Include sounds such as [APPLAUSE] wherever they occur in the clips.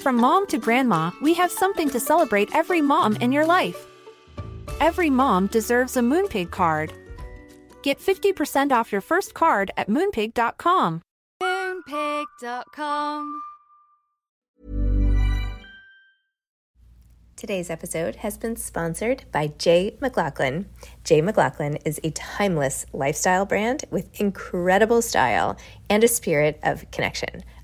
From mom to grandma, we have something to celebrate every mom in your life. Every mom deserves a Moonpig card. Get 50% off your first card at moonpig.com. Moonpig.com. Today's episode has been sponsored by Jay McLaughlin. Jay McLaughlin is a timeless lifestyle brand with incredible style and a spirit of connection.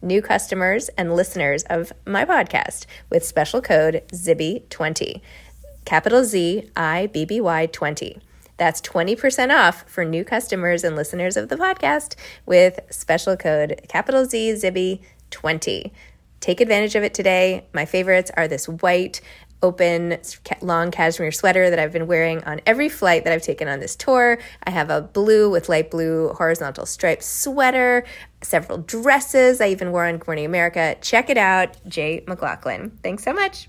new customers and listeners of my podcast with special code ZIBBY20. Capital Z I B B Y 20. That's 20% off for new customers and listeners of the podcast with special code capital Z Zibby 20. Take advantage of it today. My favorites are this white, open, long cashmere sweater that I've been wearing on every flight that I've taken on this tour. I have a blue with light blue horizontal striped sweater, several dresses I even wore on Good Morning America. Check it out, Jay McLaughlin. Thanks so much.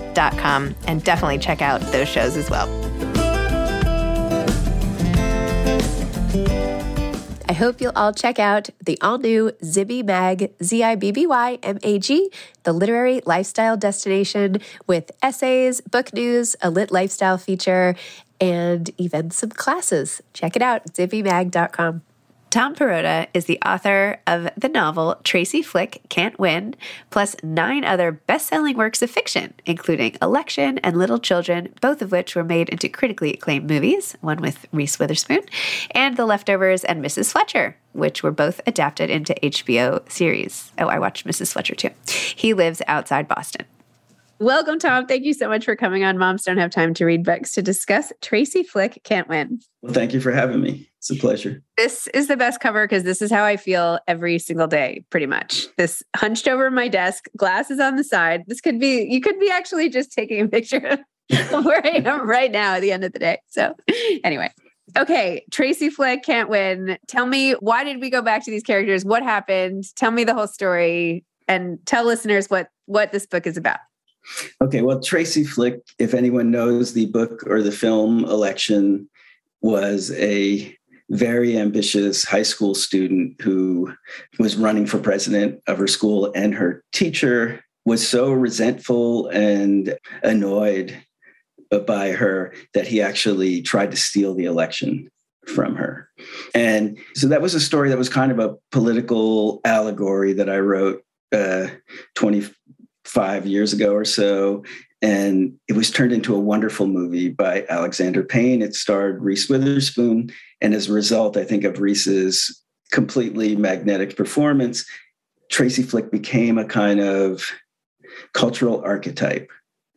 and definitely check out those shows as well. I hope you'll all check out the all new Zibby Mag, Z I B B Y M A G, the literary lifestyle destination with essays, book news, a lit lifestyle feature, and even some classes. Check it out, zibbymag.com. Tom Perrotta is the author of the novel Tracy Flick Can't Win, plus nine other best selling works of fiction, including Election and Little Children, both of which were made into critically acclaimed movies, one with Reese Witherspoon, and The Leftovers and Mrs. Fletcher, which were both adapted into HBO series. Oh, I watched Mrs. Fletcher too. He lives outside Boston. Welcome, Tom. Thank you so much for coming on Moms Don't Have Time to Read Books to discuss Tracy Flick Can't Win. Well, thank you for having me. It's a pleasure. This is the best cover because this is how I feel every single day, pretty much. This hunched over my desk, glasses on the side. This could be, you could be actually just taking a picture of [LAUGHS] where I am right now at the end of the day. So, anyway. Okay, Tracy Flick can't win. Tell me, why did we go back to these characters? What happened? Tell me the whole story and tell listeners what what this book is about. Okay, well, Tracy Flick, if anyone knows the book or the film Election, was a very ambitious high school student who was running for president of her school, and her teacher was so resentful and annoyed by her that he actually tried to steal the election from her. And so that was a story that was kind of a political allegory that I wrote uh, 25 years ago or so. And it was turned into a wonderful movie by Alexander Payne. It starred Reese Witherspoon. And as a result, I think, of Reese's completely magnetic performance, Tracy Flick became a kind of cultural archetype.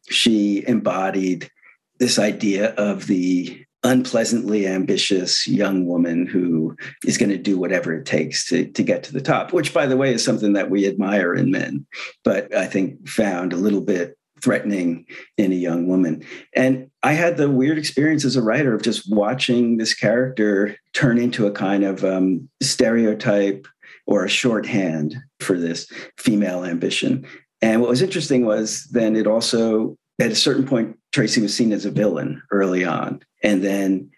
She embodied this idea of the unpleasantly ambitious young woman who is going to do whatever it takes to, to get to the top, which, by the way, is something that we admire in men, but I think found a little bit threatening in a young woman. And I had the weird experience as a writer of just watching this character turn into a kind of um, stereotype or a shorthand for this female ambition. And what was interesting was then it also, at a certain point, Tracy was seen as a villain early on. And then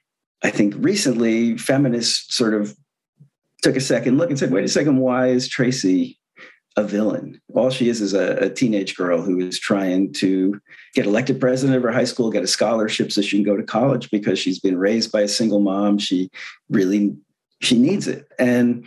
I think recently feminists sort of took a second look and said, wait a second, why is Tracy a villain? All she is is a, a, teenage girl who is trying to get elected president of her high school, get a scholarship so she can go to college because she's been raised by a single mom. She really she needs it. And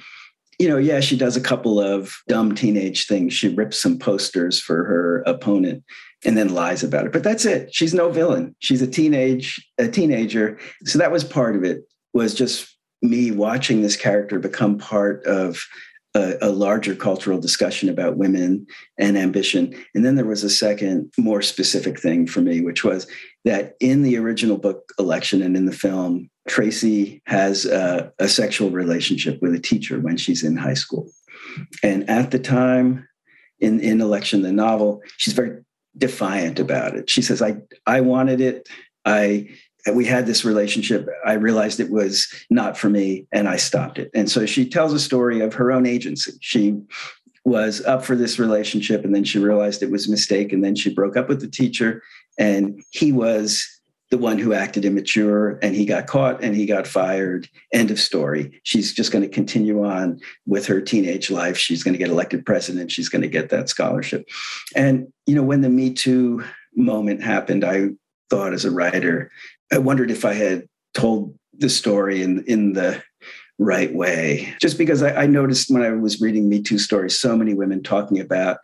you know, yeah, she does a couple of dumb teenage things. She rips some posters for her opponent and then lies about it. But that's it. She's no villain. She's a teenage a teenager. So that was part of it. Was just me watching this character become part of a, a, larger cultural discussion about women and ambition. And then there was a second, more specific thing for me, which was that in the original book Election and in the film, Tracy has a, a sexual relationship with a teacher when she's in high school. And at the time in, in Election, the novel, she's very defiant about it. She says, I, I wanted it. I we had this relationship. I realized it was not for me and I stopped it. And so she tells a story of her own agency. She was up for this relationship and then she realized it was a mistake. And then she broke up with the teacher and he was the one who acted immature and he got caught and he got fired. End of story. She's just going to continue on with her teenage life. She's going to get elected president. She's going to get that scholarship. And, you know, when the Me Too moment happened, I thought as a writer, I wondered if I had told the story in, in the right way. Just because I, I noticed when I was reading Me Too stories, so many women talking about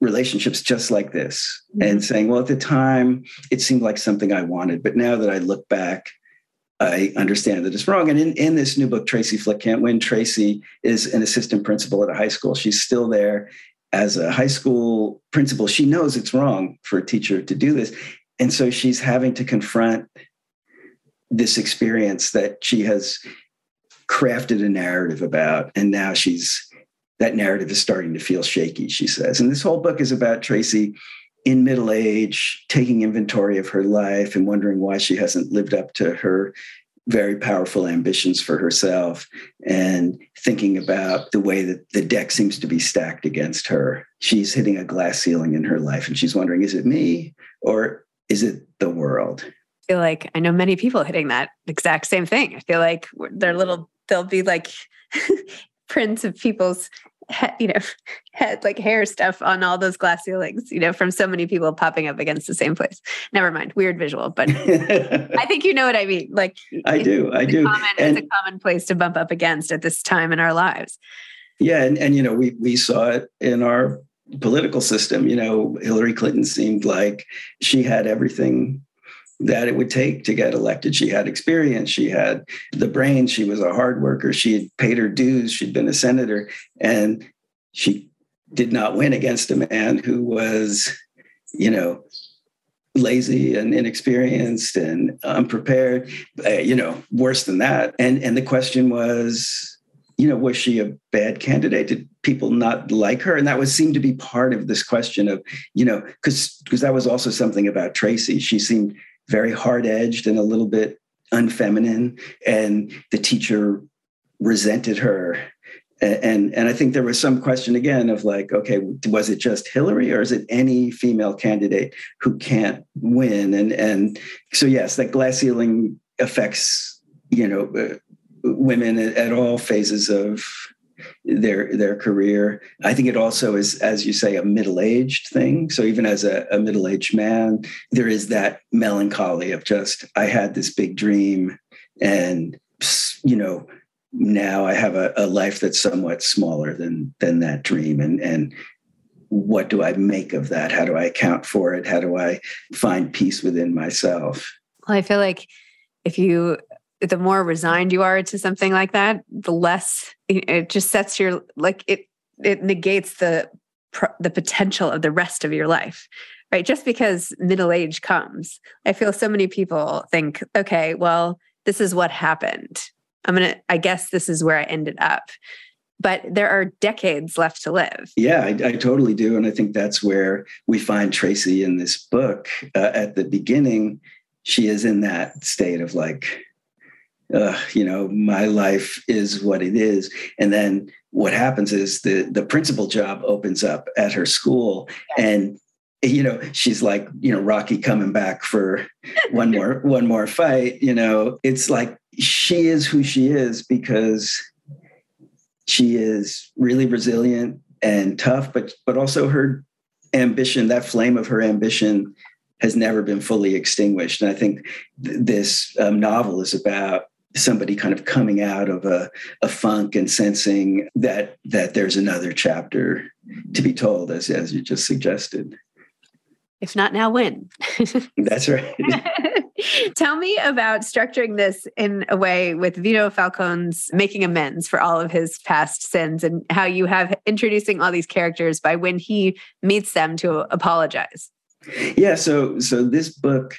relationships just like this mm-hmm. and saying, well, at the time, it seemed like something I wanted. But now that I look back, I understand that it's wrong. And in, in this new book, Tracy Flick Can't Win, Tracy is an assistant principal at a high school. She's still there as a high school principal. She knows it's wrong for a teacher to do this. And so she's having to confront this experience that she has crafted a narrative about. And now she's that narrative is starting to feel shaky, she says. And this whole book is about Tracy in middle age, taking inventory of her life and wondering why she hasn't lived up to her very powerful ambitions for herself and thinking about the way that the deck seems to be stacked against her. She's hitting a glass ceiling in her life and she's wondering, is it me or is it the world? I feel like I know many people hitting that exact same thing. I feel like they're little, they'll be like [LAUGHS] prints of people's you know, [LAUGHS] head like hair stuff on all those glass ceilings, you know, from so many people popping up against the same place. Never mind, weird visual, but I think you know what I mean. Like [LAUGHS] I do, I do. Common, and, it's a common place to bump up against at this time in our lives. Yeah, and and you know, we we saw it in our political system. You know, Hillary Clinton seemed like she had everything that it would take to get elected. She had experience, she had the brains, she was a hard worker, she had paid her dues, she'd been a senator, and she did not win against a man who was, you know, lazy and inexperienced and unprepared, uh, you know, worse than that. And and the question was, you know, was she a bad candidate? Did people not like her? And that would seem to be part of this question of, you know, because because that was also something about Tracy. She seemed very hard edged and a little bit unfeminine. And the teacher resented her. And, and I think there was some question again of like, okay, was it just Hillary or is it any female candidate who can't win? And, and so, yes, that glass ceiling affects you know, uh, women at, at all phases of their their career. I think it also is, as you say, a middle aged thing. So even as a, a middle aged man, there is that melancholy of just I had this big dream, and you know now I have a, a life that's somewhat smaller than than that dream, and and what do I make of that? How do I account for it? How do I find peace within myself? Well, I feel like if you the more resigned you are to something like that, the less it just sets your like it it negates the the potential of the rest of your life. Right? Just because middle age comes. I feel so many people think, okay, well, this is what happened. I'm going to I guess this is where I ended up. But there are decades left to live. Yeah, I, I totally do. And I think that's where we find Tracy in this book. Uh, at the beginning, she is in that state of like, uh, you know, my life is what it is. And then what happens is the the principal job opens up at her school, and you know she's like you know Rocky coming back for one more [LAUGHS] one more fight. You know, it's like she is who she is because she is really resilient and tough, but but also her ambition, that flame of her ambition has never been fully extinguished. And I think th- this um, novel is about somebody kind of coming out of a, a funk and sensing that that there's another chapter to be told as as you just suggested. If not now when? [LAUGHS] That's right. [LAUGHS] Tell me about structuring this in a way with vito falcone's making amends for all of his past sins and how you have introducing all these characters by when he meets them to apologize. Yeah so so this book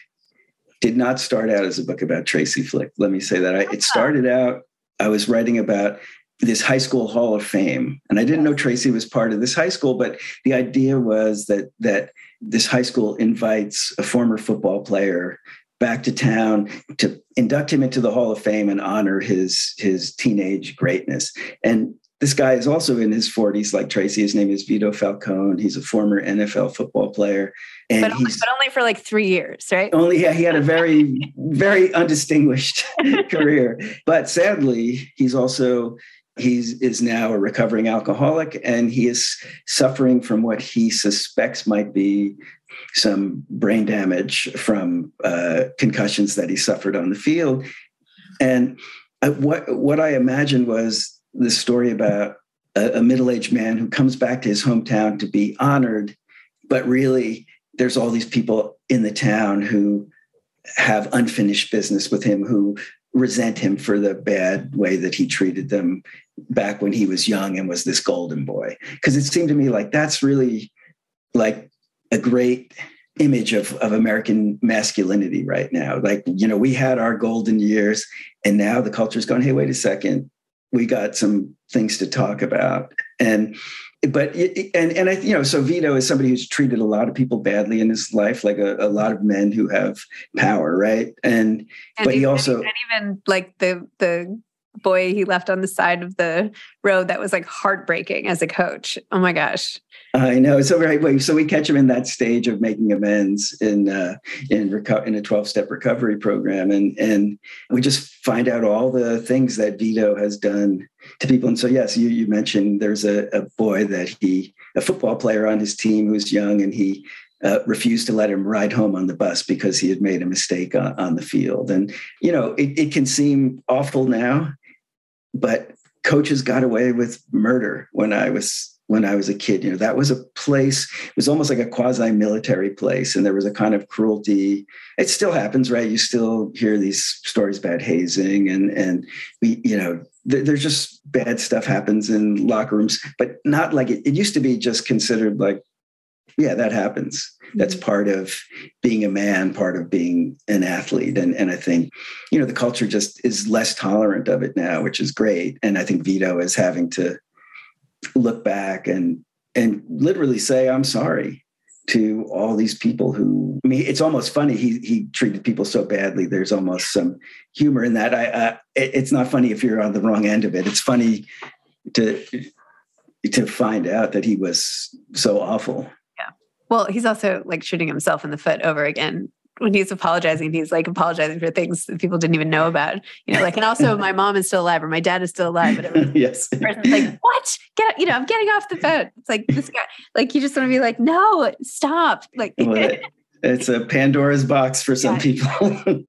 did not start out as a book about Tracy Flick. Let me say that. I, it ah. started out, I was writing about this high school hall of fame. And I didn't know Tracy was part of this high school, but the idea was that that this high school invites a former football player back to town to induct him into the hall of fame and honor his his teenage greatness. And this guy is also in his 40s, like Tracy. His name is Vito Falcone. He's a former NFL football player. And but, only, but only for like three years, right? Only, yeah, he had a very, [LAUGHS] very undistinguished [LAUGHS] career. But sadly, he's also he is now a recovering alcoholic and he is suffering from what he suspects might be some brain damage from uh, concussions that he suffered on the field and I, what what i imagined was this story about a, a middle-aged man who comes back to his hometown to be honored, but really there's all these people in the town who have unfinished business with him who resent him for the bad way that he treated them back when he was young and was this golden boy. Because it seemed to me like that's really like a great image of, of american masculinity right now. Like you know we had our golden years and now the culture's going hey wait a second we got some things to talk about and but and and I you know so Vito is somebody who's treated a lot of people badly in his life, like a, a lot of men who have power, right? And, and but he also and even like the the boy he left on the side of the road that was like heartbreaking as a coach. Oh my gosh. I know. So right. So we catch him in that stage of making amends in uh, in reco- in a twelve step recovery program, and and we just find out all the things that Vito has done to people. And so yes, you you mentioned there's a, a boy that he a football player on his team who's young, and he uh, refused to let him ride home on the bus because he had made a mistake on, on the field. And, you know, it, it, can seem awful now, but coaches got away with murder when I was when I was a kid. You know, that was a place, it was almost like a quasi-military place. And there was a kind of cruelty. It still happens, right? You still hear these stories about hazing and and we, you know, th- there's just bad stuff happens in locker rooms, but not like it, it used to be just considered like, yeah, that happens. That's mm-hmm. part of being a man, part of being an athlete. And, and I think, you know, the culture just is less tolerant of it now, which is great. And I think Vito is having to look back and and literally say i'm sorry to all these people who i mean it's almost funny he he treated people so badly there's almost some humor in that i uh, it, it's not funny if you're on the wrong end of it it's funny to to find out that he was so awful well he's also like shooting himself in the foot over again when he's apologizing, he's like apologizing for things that people didn't even know about. You know, like, and also my mom is still alive or my dad is still alive. But it was, [LAUGHS] yes. person's like, what? Get, up, you know, I'm getting off the phone. It's like this guy, like, you just want to be like, no, stop. Like, Well, it's a Pandora's box for some Yeah. people. [LAUGHS]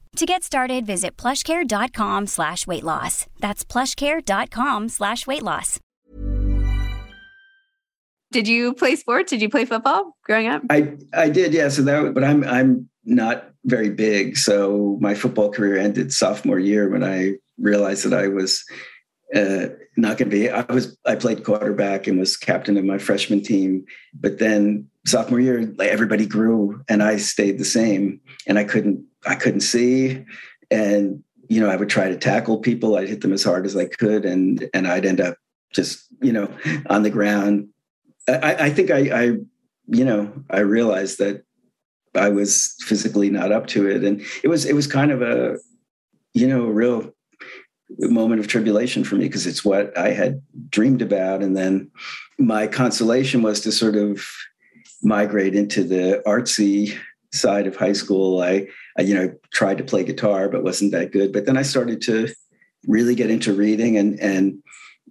To get started, visit plushcare.com slash weight loss. That's plushcare.com slash weight loss. did you play sports? Did you play football growing up? I I did, yeah. So that, but I'm I'm not very big. So my football career ended sophomore year when I realized that I was uh, not going to be. I was I played quarterback and was captain of my freshman team, but then sophomore year, like everybody grew and I stayed the same, and I couldn't I couldn't see, and you know I would try to tackle people. I'd hit them as hard as I could, and and I'd end up just you know on the ground. I, I think I, I you know I realized that I was physically not up to it, and it was it was kind of a you know a real moment of tribulation for me because it's what I had dreamed about, and then my consolation was to sort of migrate into the artsy side of high school. I, I you know tried to play guitar but wasn't that good, but then I started to really get into reading, and and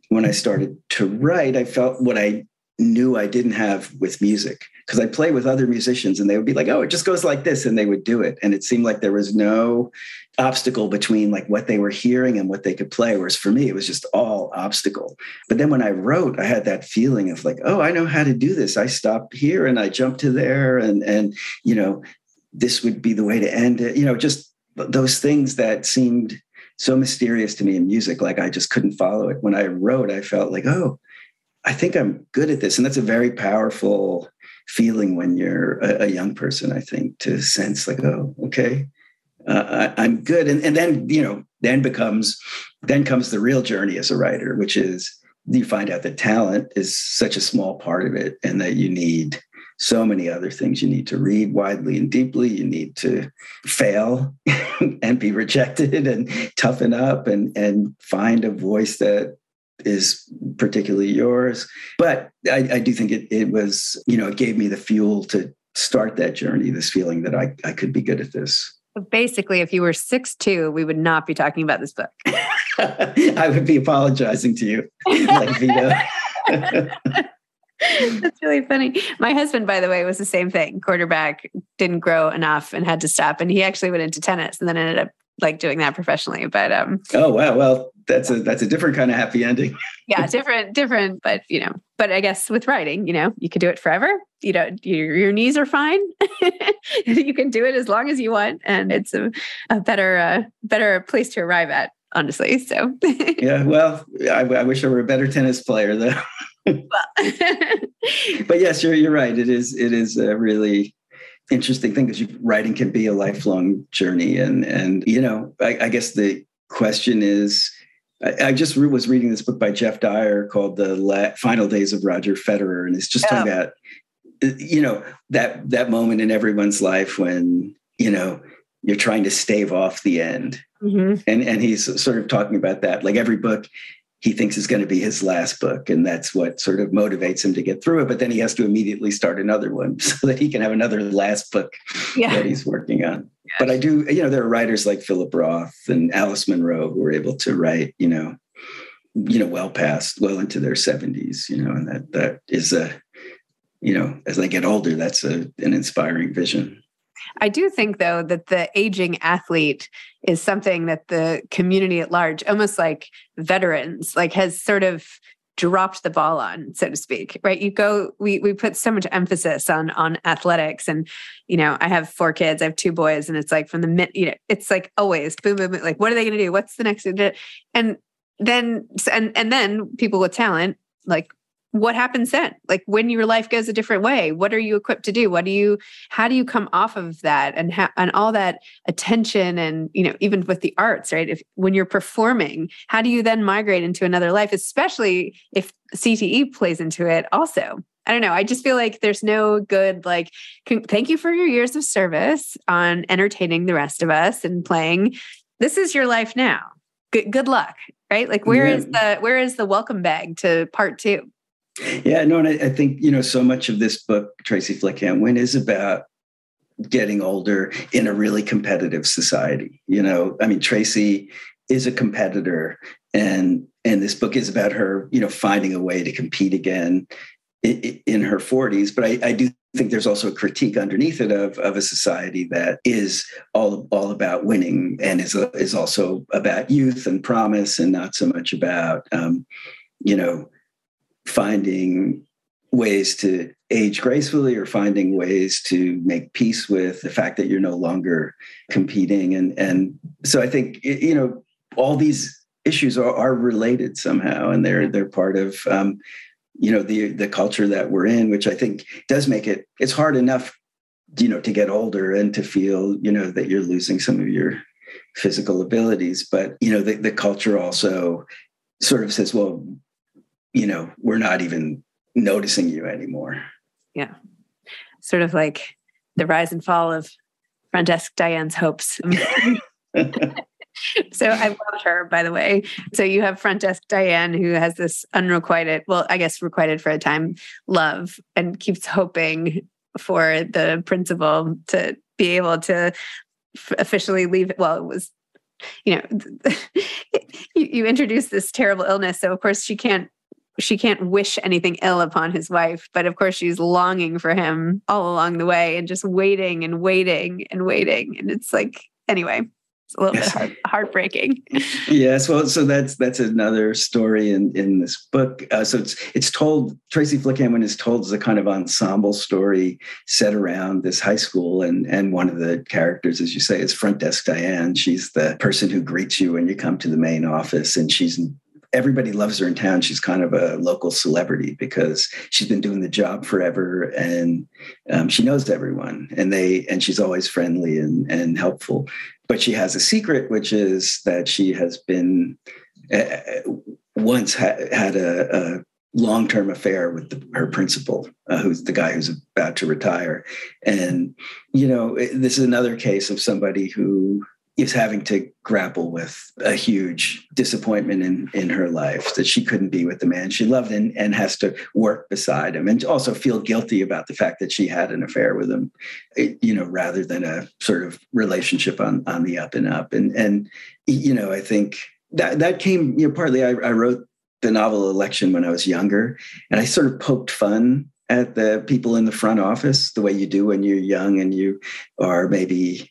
when I started to write, I felt what I knew I didn't have with music because I play with other musicians and they would be like, oh, it just goes like this. And they would do it. And it seemed like there was no obstacle between like what they were hearing and what they could play. Whereas for me, it was just all obstacle. But then when I wrote, I had that feeling of like, oh, I know how to do this. I stop here and I jump to there. And, and, you know, this would be the way to end it. You know, just those things that seemed so mysterious to me in music. Like I just couldn't follow it. When I wrote, I felt like, oh, I think I'm good at this. And that's a very powerful feeling when you're a, a young person, I think, to sense like, oh, okay, uh, I, I'm good. And, and then, you know, then becomes, then comes the real journey as a writer, which is you find out that talent is such a small part of it and that you need so many other things. You need to read widely and deeply. You need to fail [LAUGHS] and be rejected and toughen up and, and find a voice that is particularly yours. But I, I do think it, it was, you know, it gave me the fuel to start that journey, this feeling that I, I could be good at this. Basically, if you were six two, we would not be talking about this book. [LAUGHS] I would be apologizing to you, like Vito. [LAUGHS] [LAUGHS] That's really funny. My husband, by the way, was the same thing. Quarterback didn't grow enough and had to stop. And he actually went into tennis and then ended up like doing that professionally. But um oh wow, well that's a that's a different kind of happy ending. yeah, different, different, but you know, but I guess with writing, you know, you could do it forever. You know, your, your knees are fine. [LAUGHS] you can do it as long as you want. And it's a, a better, uh, better place to arrive at, honestly. So [LAUGHS] yeah, well, I, I wish I were a better tennis player though. But yes, you're you're right. It is it is a really interesting thing because writing can be a lifelong journey, and and you know, I, I guess the question is. I, I just re- was reading this book by Geoff Dyer called "The La- Final Days of Roger Federer," and it's just talking Oh. about you know that that moment in everyone's life when you know you're trying to stave off the end mm-hmm. and and he's sort of talking about that like every book he thinks is going to be his last book and that's what sort of motivates him to get through it but then he has to immediately start another one [LAUGHS] so that he can have another last book yeah. that he's working on yeah. but i do you know there are writers like philip roth and alice munro who are able to write you know you know well past well into their 70s you know and that that is a you know as they get older that's a, an inspiring vision I do think, though, that the aging athlete is something that the community at large, almost like veterans, like has sort of dropped the ball on so to speak right? You go we we put so much emphasis on on athletics and you know i have four kids i have two boys and it's like from the mid you know it's like always boom boom, boom like what are they going to do? What's the next and then and and then people with talent like what happens then? Like when your life goes a different way what are you equipped to do? What do you how do you come off of that and ha- and all that attention and you know even with the arts right? If when you're performing how do you then migrate into another life especially if cte plays into it also? I don't know. I just feel like there's no good like con- thank you for your years of service on entertaining the rest of us and playing. This is your life now. Good good luck right? Like where yeah. is the where is the welcome bag to part two yeah, no, and I, I, think you know so much of this book, Tracy Flick Win, is about getting older in a really competitive society. You know, I mean, Tracy is a competitor, and and this book is about her, you know, finding a way to compete again in, in her 40s. But I, I do think there's also a critique underneath it of, of a society that is all, all about winning and is, is also about youth and promise and not so much about, um, you know, finding ways to age gracefully or finding ways to make peace with the fact that you're no longer competing. And and so i think you know all these issues are, are related somehow and they're they're part of um, you know the the culture that we're in which i think does make it it's hard enough you know to get older and to feel you know that you're losing some of your physical abilities. But you know the, the culture also sort of says well you know, we're not even noticing you anymore. Yeah. Sort of like the rise and fall of front desk Diane's hopes. [LAUGHS] so I loved her, by the way. So you have front desk Diane, who has this unrequited, well, I guess requited for a time, love, and keeps hoping for the principal to be able to officially leave. Well, it was, you know, [LAUGHS] you, you introduced this terrible illness, so of course she can't she can't wish anything ill upon his wife, but of course she's longing for him all along the way and just waiting and waiting and waiting. And it's like, anyway, it's a little yes. bit heart, heartbreaking. [LAUGHS] yes, well, so that's that's another story in in this book. Uh, so it's it's told Tracy Flick is told as a kind of ensemble story set around this high school, and and one of the characters, as you say, is front desk Diane. She's the person who greets you when you come to the main office, and she's everybody loves her in town. She's kind of a local celebrity because she's been doing the job forever and um, she knows everyone and they and she's always friendly and, and helpful. But she has a secret, which is that she has been uh, once ha- had a, a long-term affair with the, her principal, uh, who's the guy who's about to retire. And you know, this is another case of somebody who is having to grapple with a huge disappointment in in her life that she couldn't be with the man she loved and, and has to work beside him and also feel guilty about the fact that she had an affair with him eh, you know rather than a sort of relationship on on the up and up. And and you know i think that that came you know partly i, I wrote the novel election when i was younger and i sort of poked fun at the people in the front office the way you do when you're young and you are maybe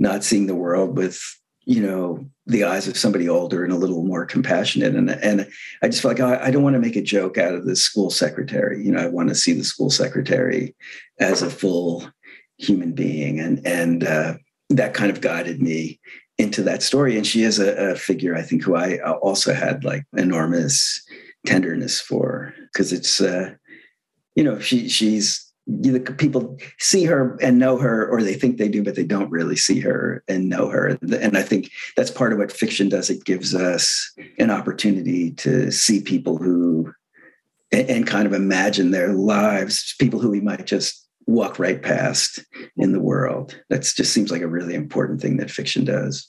not seeing the world with you know the eyes of somebody older and a little more compassionate. And and i just feel like I, I don't want to make a joke out of the school secretary. You know i want to see the school secretary as a full human being. And and uh, that kind of guided me into that story. And she is a, a figure i think who i also had like enormous tenderness for. Because it's uh you know she she's you know, people see her and know her, or they think they do, but they don't really see her and know her. And I think that's part of what fiction does. It gives us an opportunity to see people who and kind of imagine their lives, people who we might just walk right past in the world. That just seems like a really important thing that fiction does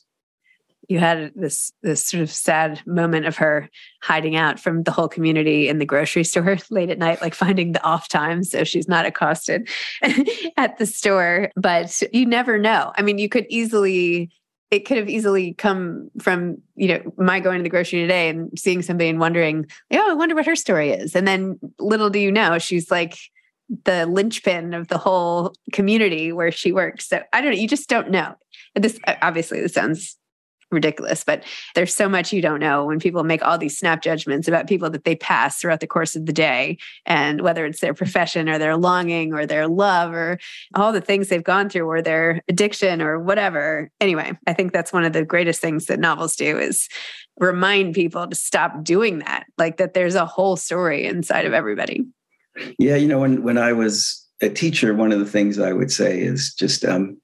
you had this this sort of sad moment of her hiding out from the whole community in the grocery store [LAUGHS] late at night like finding the off time so she's not accosted [LAUGHS] at the store. But you never know. I mean you could easily it could have easily come from you know my going to the grocery today and seeing somebody and wondering oh i wonder what her story is. And then little do you know she's like the linchpin of the whole community where she works. So i don't know you just don't know. This obviously this sounds ridiculous but there's so much you don't know when people make all these snap judgments about people that they pass throughout the course of the day and whether it's their profession or their longing or their love or all the things they've gone through or their addiction or whatever. Anyway i think that's one of the greatest things that novels do is remind people to stop doing that like that there's a whole story inside of everybody. Yeah you know when when i was a teacher one of the things i would say is just um,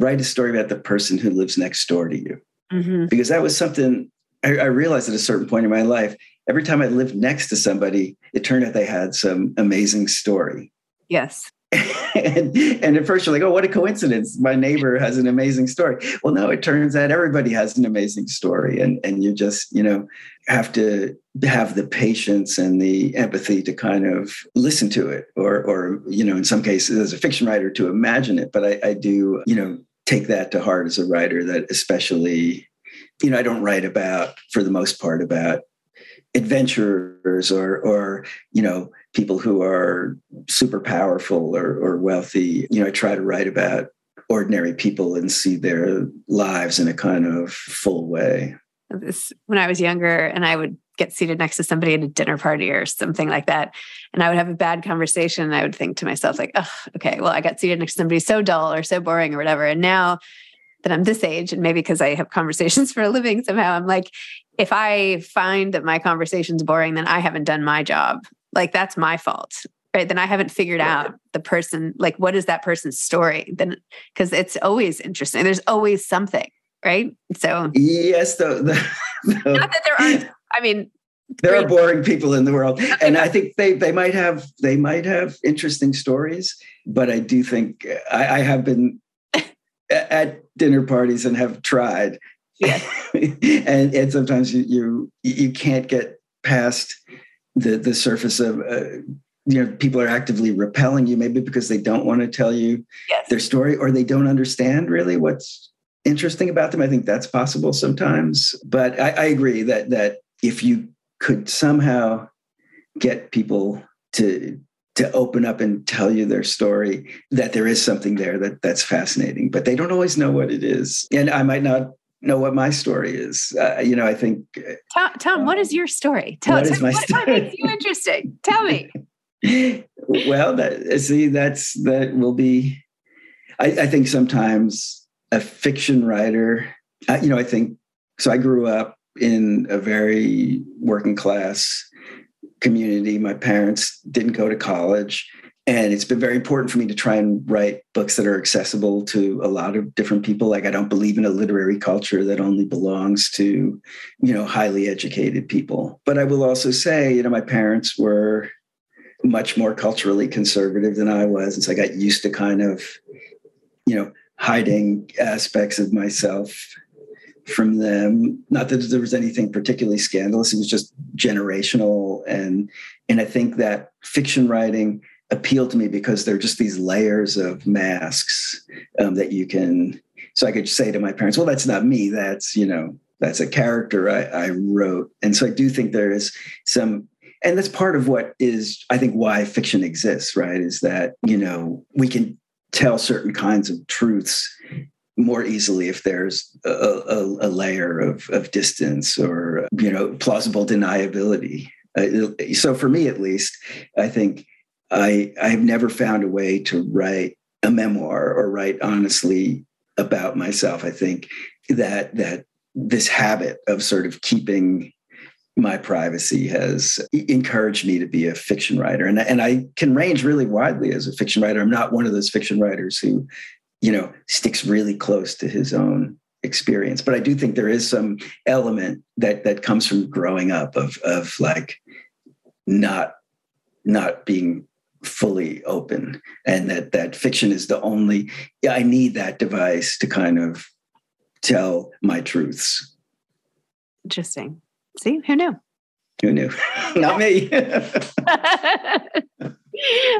write a story about the person who lives next door to you. Mm-hmm. Because that was something I, I, realized at a certain point in my life. Every time I lived next to somebody, it turned out they had some amazing story. Yes. [LAUGHS] and, and at first you're like, oh, what a coincidence. My neighbor has an amazing story. Well, no, it turns out everybody has an amazing story. And, and you just, you know, have to have the patience and the empathy to kind of listen to it or, or, you know, in some cases as a fiction writer to imagine it. But I, I do, you know, take that to heart as a writer that especially, you know, I don't write about, for the most part, about adventurers or, or, you know, people who are super powerful or, or wealthy. You know, I try to write about ordinary people and see their lives in a kind of full way. This when I was younger and I would get seated next to somebody at a dinner party or something like that. And I would have a bad conversation. And I would think to myself, like, oh, okay, well, I got seated next to somebody so dull or so boring or whatever. And now that I'm this age, and maybe because I have conversations [LAUGHS] for a living somehow, I'm like, if I find that my conversation's boring, then I haven't done my job like that's my fault right then i haven't figured out the person like what is that person's story then because it's always interesting there's always something right so yes the, [LAUGHS] not that there aren't i mean there are boring people in the world. [LAUGHS] And i think they they might have they might have interesting stories but i do think i, I have been [LAUGHS] at dinner parties and have tried. Yeah. [LAUGHS] And and sometimes you, you you can't get past the the surface of uh, you know people are actively repelling you maybe because they don't want to tell you yes. their story or they don't understand really what's interesting about them. I think that's possible sometimes. But I, I agree that that if you could somehow get people to to open up and tell you their story that there is something there that that's fascinating but they don't always know what it is and i might not know what my story is. Uh, you know, I think. Uh, Tom, Tom what is your story? Tell what is [LAUGHS] my what, story? what makes you interesting? Tell me. [LAUGHS] well, that, see, that's that will be. I, I think sometimes a fiction writer. Uh, you know, I think so. I grew up in a very working class community. My parents didn't go to college and it's been very important for me to try and write books that are accessible to a lot of different people like i don't believe in a literary culture that only belongs to you know highly educated people but i will also say you know my parents were much more culturally conservative than i was and so i got used to kind of you know hiding aspects of myself from them not that there was anything particularly scandalous it was just generational and and i think that fiction writing appealed to me because they're just these layers of masks um, that you can. So I could say to my parents, "Well, that's not me. That's you know, that's a character I, I wrote." And so I do think there is some, and that's part of what is, I think, why fiction exists. Right? Is that you know we can tell certain kinds of truths more easily if there's a, a, a layer of, of distance or you know plausible deniability. Uh, so for me, at least, I think I I have never found a way to write a memoir or write honestly about myself. I think that that this habit of sort of keeping my privacy has encouraged me to be a fiction writer and, and i can range really widely as a fiction writer i'm not one of those fiction writers who you know sticks really close to his own experience but i do think there is some element that that comes from growing up of of like not not being fully open and that that fiction is the only yeah i need that device to kind of tell my truths Interesting. See, who knew? who knew [LAUGHS] not me [LAUGHS] [LAUGHS]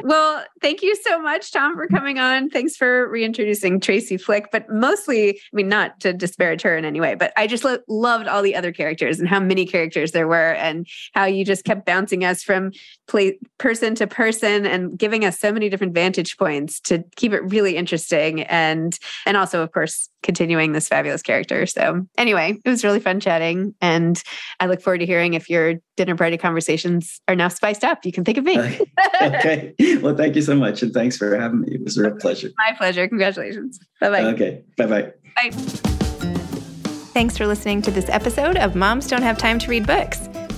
well, thank you so much, Tom, for coming on. Thanks for reintroducing Tracy Flick, but mostly, I mean, not to disparage her in any way, but I just lo- loved all the other characters and how many characters there were and how you just kept bouncing us from play, person to person and giving us so many different vantage points to keep it really interesting. And, and also, of course, continuing this fabulous character. So anyway, it was really fun chatting. And I look forward to hearing if your dinner party conversations are now spiced up. You can think of me. [LAUGHS] okay well thank you so much and thanks for having me it was a real pleasure My pleasure. Congratulations. Bye bye. okay bye-bye Bye. Thanks for listening to this episode of Moms Don't Have Time to Read Books.